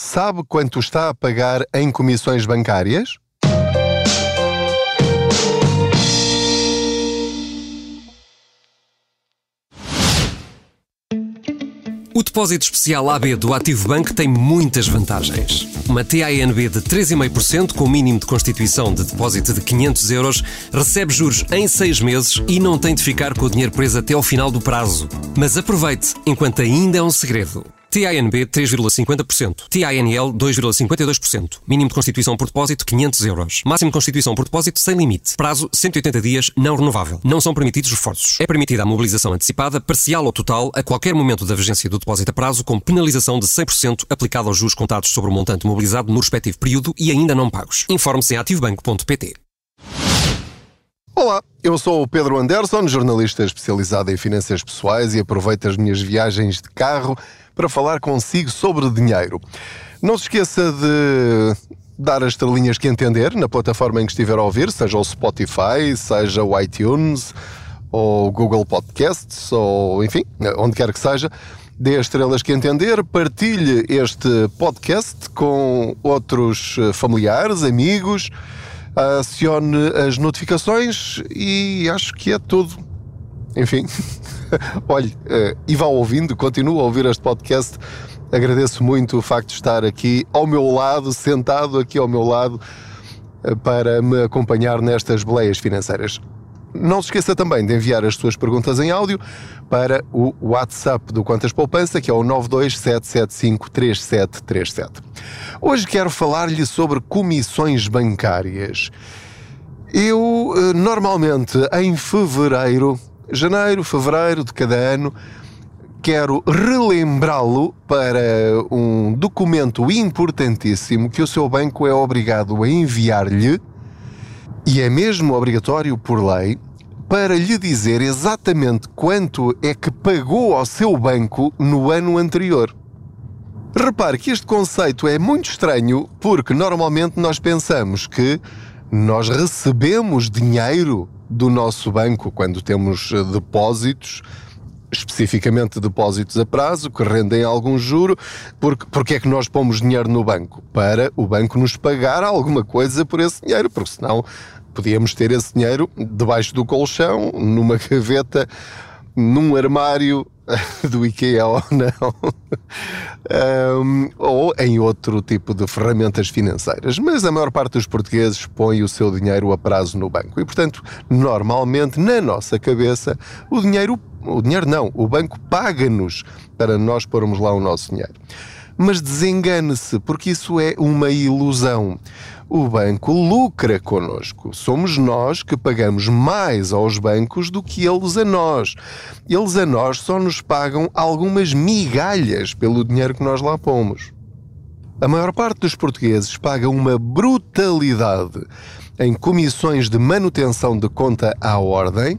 Sabe quanto está a pagar em comissões bancárias? O depósito especial AB do Ativo Banco tem muitas vantagens. Uma TANB de 3,5% com mínimo de constituição de depósito de 500 euros recebe juros em 6 meses e não tem de ficar com o dinheiro preso até ao final do prazo. Mas aproveite, enquanto ainda é um segredo. TANB 3,50%. TANL 2,52%. Mínimo de constituição por depósito 500 euros. Máximo de constituição por depósito sem limite. Prazo 180 dias não renovável. Não são permitidos reforços. É permitida a mobilização antecipada, parcial ou total, a qualquer momento da vigência do depósito a prazo, com penalização de 100% aplicada aos juros contados sobre o montante mobilizado no respectivo período e ainda não pagos. Informe-se em ativobanco.pt. Olá, eu sou o Pedro Anderson, jornalista especializado em finanças pessoais e aproveito as minhas viagens de carro para falar consigo sobre dinheiro. Não se esqueça de dar as estrelinhas que entender na plataforma em que estiver a ouvir, seja o Spotify, seja o iTunes, ou Google Podcasts, ou enfim, onde quer que seja. Dê as estrelas que entender, partilhe este podcast com outros familiares, amigos, acione as notificações e acho que é tudo. Enfim. Olhe, uh, e vá ouvindo, continua a ouvir este podcast. Agradeço muito o facto de estar aqui ao meu lado, sentado aqui ao meu lado, uh, para me acompanhar nestas beleias financeiras. Não se esqueça também de enviar as suas perguntas em áudio para o WhatsApp do Quantas Poupança, que é o 927753737. Hoje quero falar-lhe sobre comissões bancárias. Eu, eh, normalmente, em fevereiro, janeiro, fevereiro de cada ano, quero relembrá-lo para um documento importantíssimo que o seu banco é obrigado a enviar-lhe, e é mesmo obrigatório por lei, para lhe dizer exatamente quanto é que pagou ao seu banco no ano anterior. Repare que este conceito é muito estranho porque normalmente nós pensamos que nós recebemos dinheiro do nosso banco quando temos eh, depósitos especificamente depósitos a prazo, que rendem algum juro, porque, porque é que nós pomos dinheiro no banco? Para o banco nos pagar alguma coisa por esse dinheiro, porque senão podíamos ter esse dinheiro debaixo do colchão, numa gaveta, num armário do IKEA ou não, um, ou em outro tipo de ferramentas financeiras. Mas a maior parte dos portugueses põe o seu dinheiro a prazo no banco e, portanto, normalmente na nossa cabeça o dinheiro, o dinheiro não, o banco paga-nos para nós pormos lá o nosso dinheiro. Mas desengane-se, porque isso é uma ilusão o banco lucra connosco. Somos nós que pagamos mais aos bancos do que eles a nós. Eles a nós só nos pagam algumas migalhas pelo dinheiro que nós lá pomos. A maior parte dos portugueses paga uma brutalidade em comissões de manutenção de conta à ordem.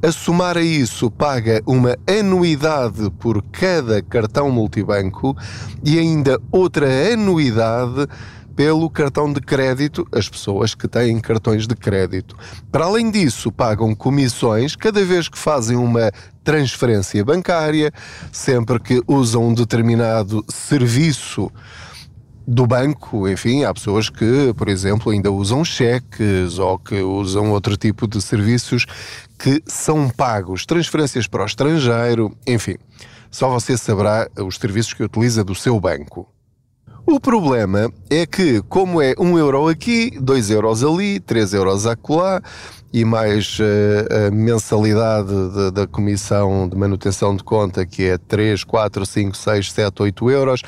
A somar a isso, paga uma anuidade por cada cartão multibanco e ainda outra anuidade pelo cartão de crédito, as pessoas que têm cartões de crédito. Para além disso, pagam comissões cada vez que fazem uma transferência bancária, sempre que usam um determinado serviço do banco, enfim, há pessoas que, por exemplo, ainda usam cheques ou que usam outro tipo de serviços que são pagos, transferências para o estrangeiro, enfim. Só você saberá os serviços que utiliza do seu banco. O problema é que, como é 1 um euro aqui, 2 euros ali, 3 euros acolá, e mais uh, a mensalidade da comissão de manutenção de conta, que é 3, 4, 5, 6, 7, 8 euros,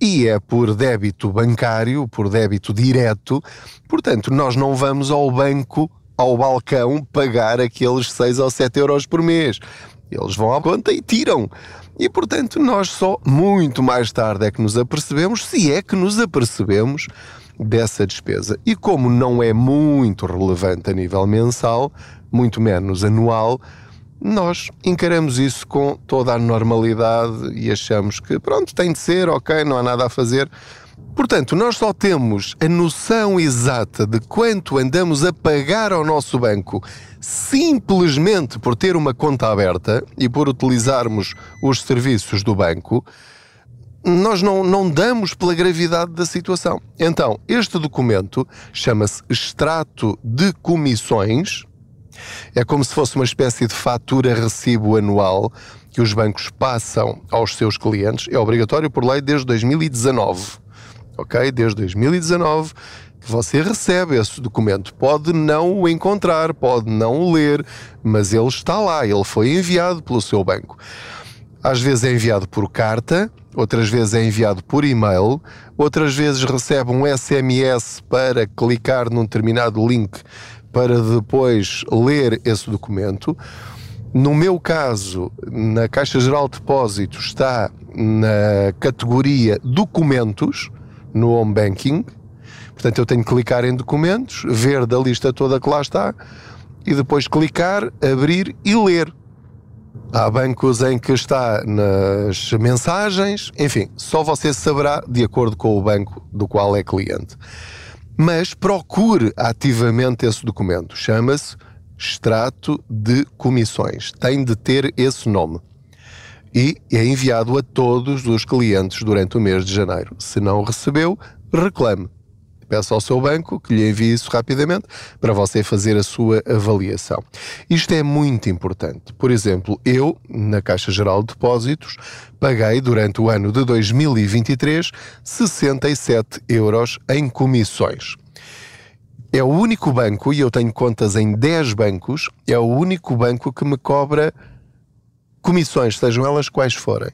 e é por débito bancário, por débito direto, portanto, nós não vamos ao banco, ao balcão, pagar aqueles 6 ou 7 euros por mês. Eles vão à conta e tiram. E portanto, nós só muito mais tarde é que nos apercebemos, se é que nos apercebemos dessa despesa. E como não é muito relevante a nível mensal, muito menos anual, nós encaramos isso com toda a normalidade e achamos que pronto, tem de ser, ok, não há nada a fazer. Portanto, nós só temos a noção exata de quanto andamos a pagar ao nosso banco simplesmente por ter uma conta aberta e por utilizarmos os serviços do banco nós não, não damos pela gravidade da situação. Então, este documento chama-se Extrato de Comissões. É como se fosse uma espécie de fatura-recibo anual que os bancos passam aos seus clientes. É obrigatório por lei desde 2019. Ok? Desde 2019 que você recebe esse documento. Pode não o encontrar, pode não o ler, mas ele está lá, ele foi enviado pelo seu banco. Às vezes é enviado por carta, outras vezes é enviado por e-mail, outras vezes recebe um SMS para clicar num determinado link para depois ler esse documento. No meu caso, na Caixa Geral de Depósitos está na categoria Documentos, no Home Banking. Portanto, eu tenho que clicar em Documentos, ver da lista toda que lá está e depois clicar, abrir e ler. Há bancos em que está nas mensagens, enfim, só você saberá de acordo com o banco do qual é cliente. Mas procure ativamente esse documento. Chama-se Extrato de Comissões. Tem de ter esse nome. E é enviado a todos os clientes durante o mês de janeiro. Se não recebeu, reclame peça ao seu banco que lhe envie isso rapidamente para você fazer a sua avaliação. Isto é muito importante. Por exemplo, eu, na Caixa Geral de Depósitos, paguei durante o ano de 2023 67 euros em comissões. É o único banco, e eu tenho contas em 10 bancos, é o único banco que me cobra comissões, sejam elas quais forem.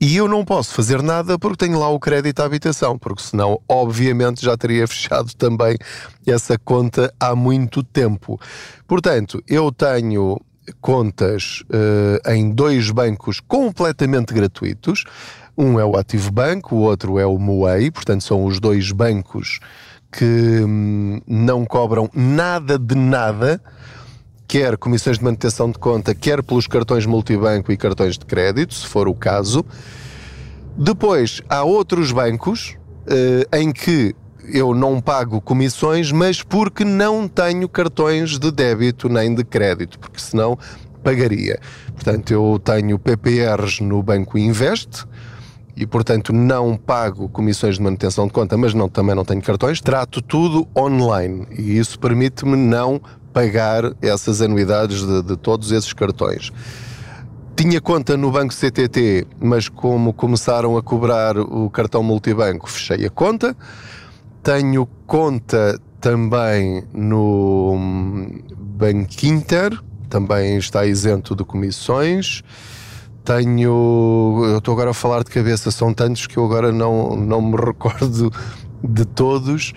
E eu não posso fazer nada porque tenho lá o crédito à habitação, porque senão, obviamente, já teria fechado também essa conta há muito tempo. Portanto, eu tenho contas uh, em dois bancos completamente gratuitos. Um é o Ativo Banco, o outro é o Moei, portanto, são os dois bancos que hum, não cobram nada de nada quer comissões de manutenção de conta, quer pelos cartões multibanco e cartões de crédito, se for o caso. Depois, há outros bancos uh, em que eu não pago comissões, mas porque não tenho cartões de débito nem de crédito, porque senão pagaria. Portanto, eu tenho PPRs no Banco Invest e, portanto, não pago comissões de manutenção de conta, mas não, também não tenho cartões. Trato tudo online e isso permite-me não pagar essas anuidades de, de todos esses cartões. Tinha conta no banco CTT, mas como começaram a cobrar o cartão multibanco, fechei a conta. Tenho conta também no Banco Inter, também está isento de comissões. Tenho. Eu estou agora a falar de cabeça, são tantos que eu agora não, não me recordo de todos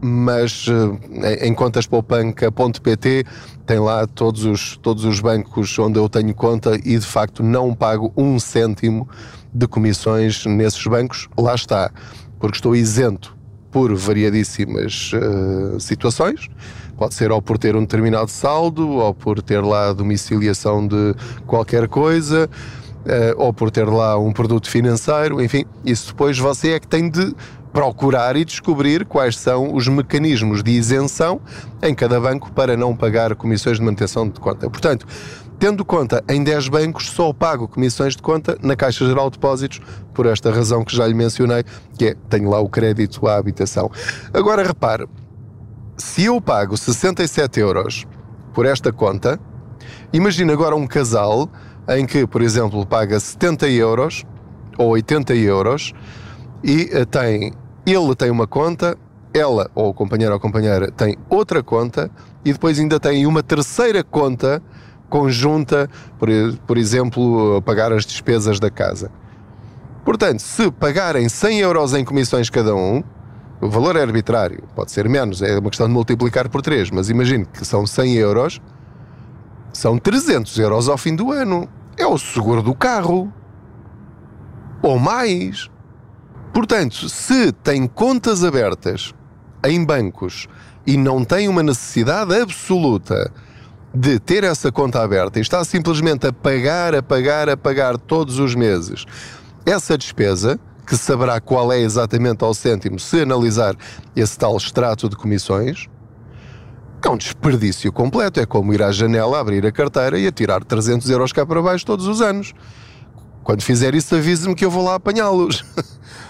mas uh, em contaspoupanca.pt tem lá todos os, todos os bancos onde eu tenho conta e de facto não pago um cêntimo de comissões nesses bancos. Lá está, porque estou isento por variadíssimas uh, situações. Pode ser ou por ter um determinado saldo, ou por ter lá domiciliação de qualquer coisa, uh, ou por ter lá um produto financeiro, enfim, isso depois você é que tem de procurar e descobrir quais são os mecanismos de isenção em cada banco para não pagar comissões de manutenção de conta. Portanto, tendo conta em 10 bancos, só pago comissões de conta na Caixa Geral de Depósitos, por esta razão que já lhe mencionei, que é tenho lá o crédito à habitação. Agora repare, se eu pago 67 euros por esta conta, imagine agora um casal em que, por exemplo, paga 70 euros ou 80 euros e uh, tem, ele tem uma conta, ela, ou o companheiro ou companheira, tem outra conta e depois ainda tem uma terceira conta conjunta, por, por exemplo, pagar as despesas da casa. Portanto, se pagarem 100 euros em comissões cada um, o valor é arbitrário, pode ser menos, é uma questão de multiplicar por 3, mas imagine que são 100 euros, são 300 euros ao fim do ano. É o seguro do carro. Ou mais. Portanto, se tem contas abertas em bancos e não tem uma necessidade absoluta de ter essa conta aberta e está simplesmente a pagar, a pagar, a pagar todos os meses essa despesa, que saberá qual é exatamente ao cêntimo se analisar esse tal extrato de comissões, é um desperdício completo. É como ir à janela, abrir a carteira e atirar 300 euros cá para baixo todos os anos Quando fizer isso, avise-me que eu vou lá apanhá-los.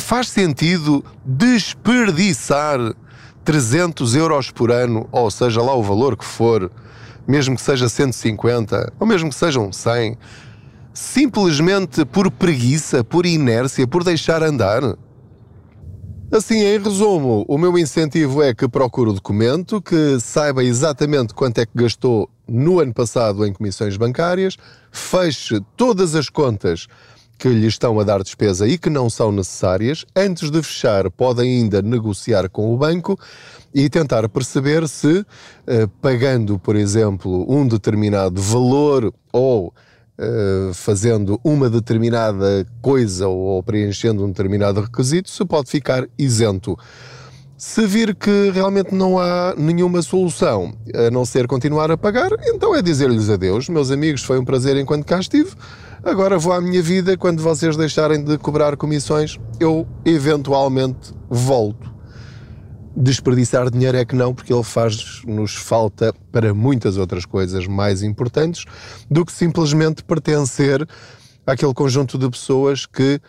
Faz sentido desperdiçar 300 euros por ano, ou seja lá o valor que for, mesmo que seja 150, ou mesmo que sejam 100, simplesmente por preguiça, por inércia, por deixar andar? Assim, em resumo, o meu incentivo é que procure o documento, que saiba exatamente quanto é que gastou no ano passado em comissões bancárias, feche todas as contas que lhe estão a dar despesa e que não são necessárias. Antes de fechar, pode ainda negociar com o banco e tentar perceber se, eh, pagando, por exemplo, um determinado valor ou eh, fazendo uma determinada coisa ou preenchendo um determinado requisito, se pode ficar isento. Se vir que realmente não há nenhuma solução a não ser continuar a pagar, então é dizer-lhes adeus. Meus amigos, foi um prazer enquanto cá estive. Agora vou à minha vida. Quando vocês deixarem de cobrar comissões, eu eventualmente volto desperdiçar dinheiro é que não, porque ele faz-nos falta para muitas outras coisas mais importantes do que simplesmente pertencer àquele conjunto de pessoas que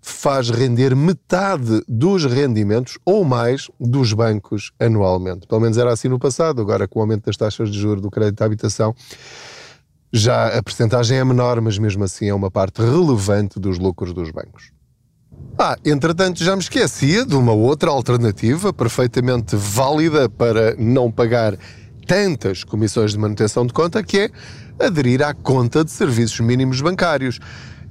faz render metade dos rendimentos ou mais dos bancos anualmente. Pelo menos era assim no passado, agora com o aumento das taxas de juros do crédito à habitação, já a percentagem é menor, mas mesmo assim é uma parte relevante dos lucros dos bancos. Ah, entretanto, já me esquecia de uma outra alternativa perfeitamente válida para não pagar tantas comissões de manutenção de conta, que é aderir à conta de serviços mínimos bancários.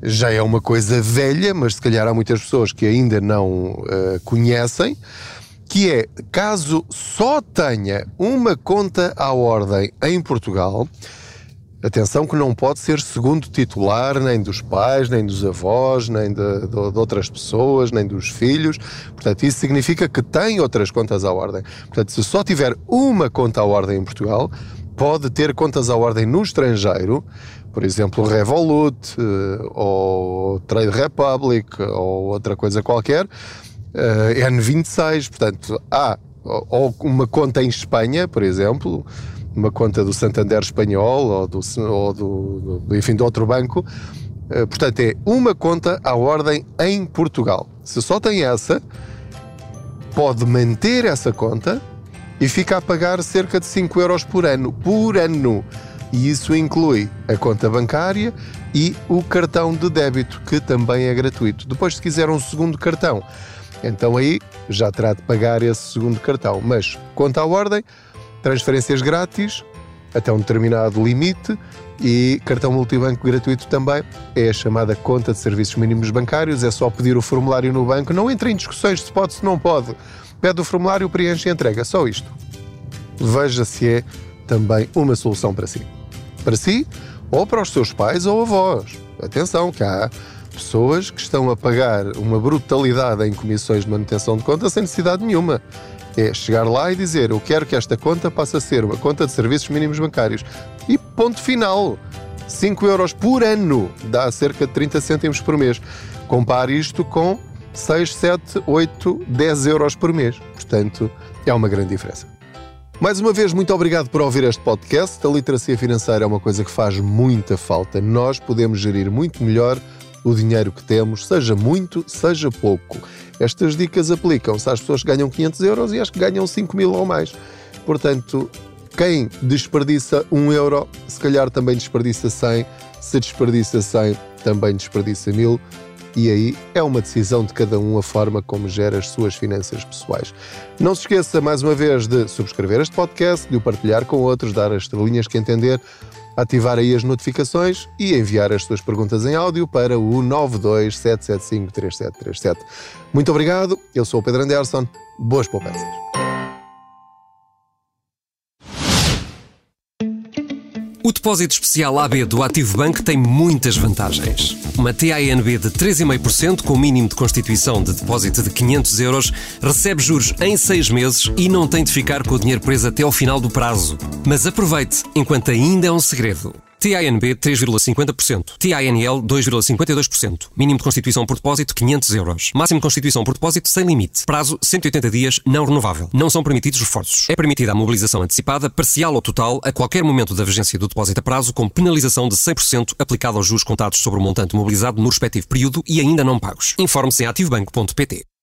Já é uma coisa velha, mas se calhar há muitas pessoas que ainda não uh, conhecem, que é, caso só tenha uma conta à ordem em Portugal, Atenção que não pode ser segundo titular nem dos pais, nem dos avós, nem de, de, de, outras pessoas, nem dos filhos. Portanto, isso significa que tem outras contas à ordem. Portanto, se só tiver uma conta à ordem em Portugal, pode ter contas à ordem no estrangeiro, por exemplo, Revolut, eh, ou Trade Republic, ou outra coisa qualquer, eh, N26. Portanto, há ou uma conta em Espanha, por exemplo uma conta do Santander espanhol ou do, ou do, do enfim, de outro banco. Eh, portanto, é uma conta à ordem em Portugal. Se só tem essa, pode manter essa conta e fica a pagar cerca de 5 euros por ano. Por ano! E isso inclui a conta bancária e o cartão de débito, que também é gratuito. Depois, se quiser um segundo cartão, então aí já terá de pagar esse segundo cartão. Mas conta à ordem, transferências grátis até um determinado limite e cartão multibanco gratuito também. É a chamada conta de serviços mínimos bancários. É só pedir o formulário no banco. Não entre em discussões se pode, se não pode. Pede o formulário, preenche e entrega. Só isto. Veja se é também uma solução para si. Para si ou para os seus pais ou avós. Atenção, que há pessoas que estão a pagar uma brutalidade em comissões de manutenção de conta sem necessidade nenhuma. É chegar lá e dizer: Eu quero que esta conta passe a ser uma conta de serviços mínimos bancários. E ponto final. 5 euros por ano dá cerca de 30 cêntimos por mês. Compare isto com 6, 7, 8, 10 euros por mês. Portanto, é uma grande diferença. Mais uma vez, muito obrigado por ouvir este podcast. A literacia financeira é uma coisa que faz muita falta. Nós podemos gerir muito melhor o dinheiro que temos, seja muito, seja pouco. Estas dicas aplicam-se às pessoas que ganham 500 euros e às que ganham 5 mil ou mais. Portanto, quem desperdiça 1 euro, se calhar também desperdiça 100. Se desperdiça 100, também desperdiça 1000. E aí é uma decisão de cada um a forma como gera as suas finanças pessoais. Não se esqueça, mais uma vez, de subscrever este podcast, de o partilhar com outros, dar as estrelinhas que entender ativar aí as notificações e enviar as suas perguntas em áudio para o 927753737. Muito obrigado, eu sou o Pedro Anderson, boas poupanças. Depósito especial AB do Ativo Bank tem muitas vantagens. Uma TINB de 3,5% com mínimo de constituição de depósito de 500 euros recebe juros em 6 meses e não tem de ficar com o dinheiro preso até ao final do prazo. Mas aproveite, enquanto ainda é um segredo. TANB 3,50%. TANL 2,52%. Mínimo de constituição por depósito 500 euros. Máximo de constituição por depósito sem limite. Prazo 180 dias não renovável. Não são permitidos reforços. É permitida a mobilização antecipada, parcial ou total, a qualquer momento da vigência do depósito a prazo, com penalização de 100% aplicada aos juros contados sobre o montante mobilizado no respectivo período e ainda não pagos. Informe-se em ativobanco.pt.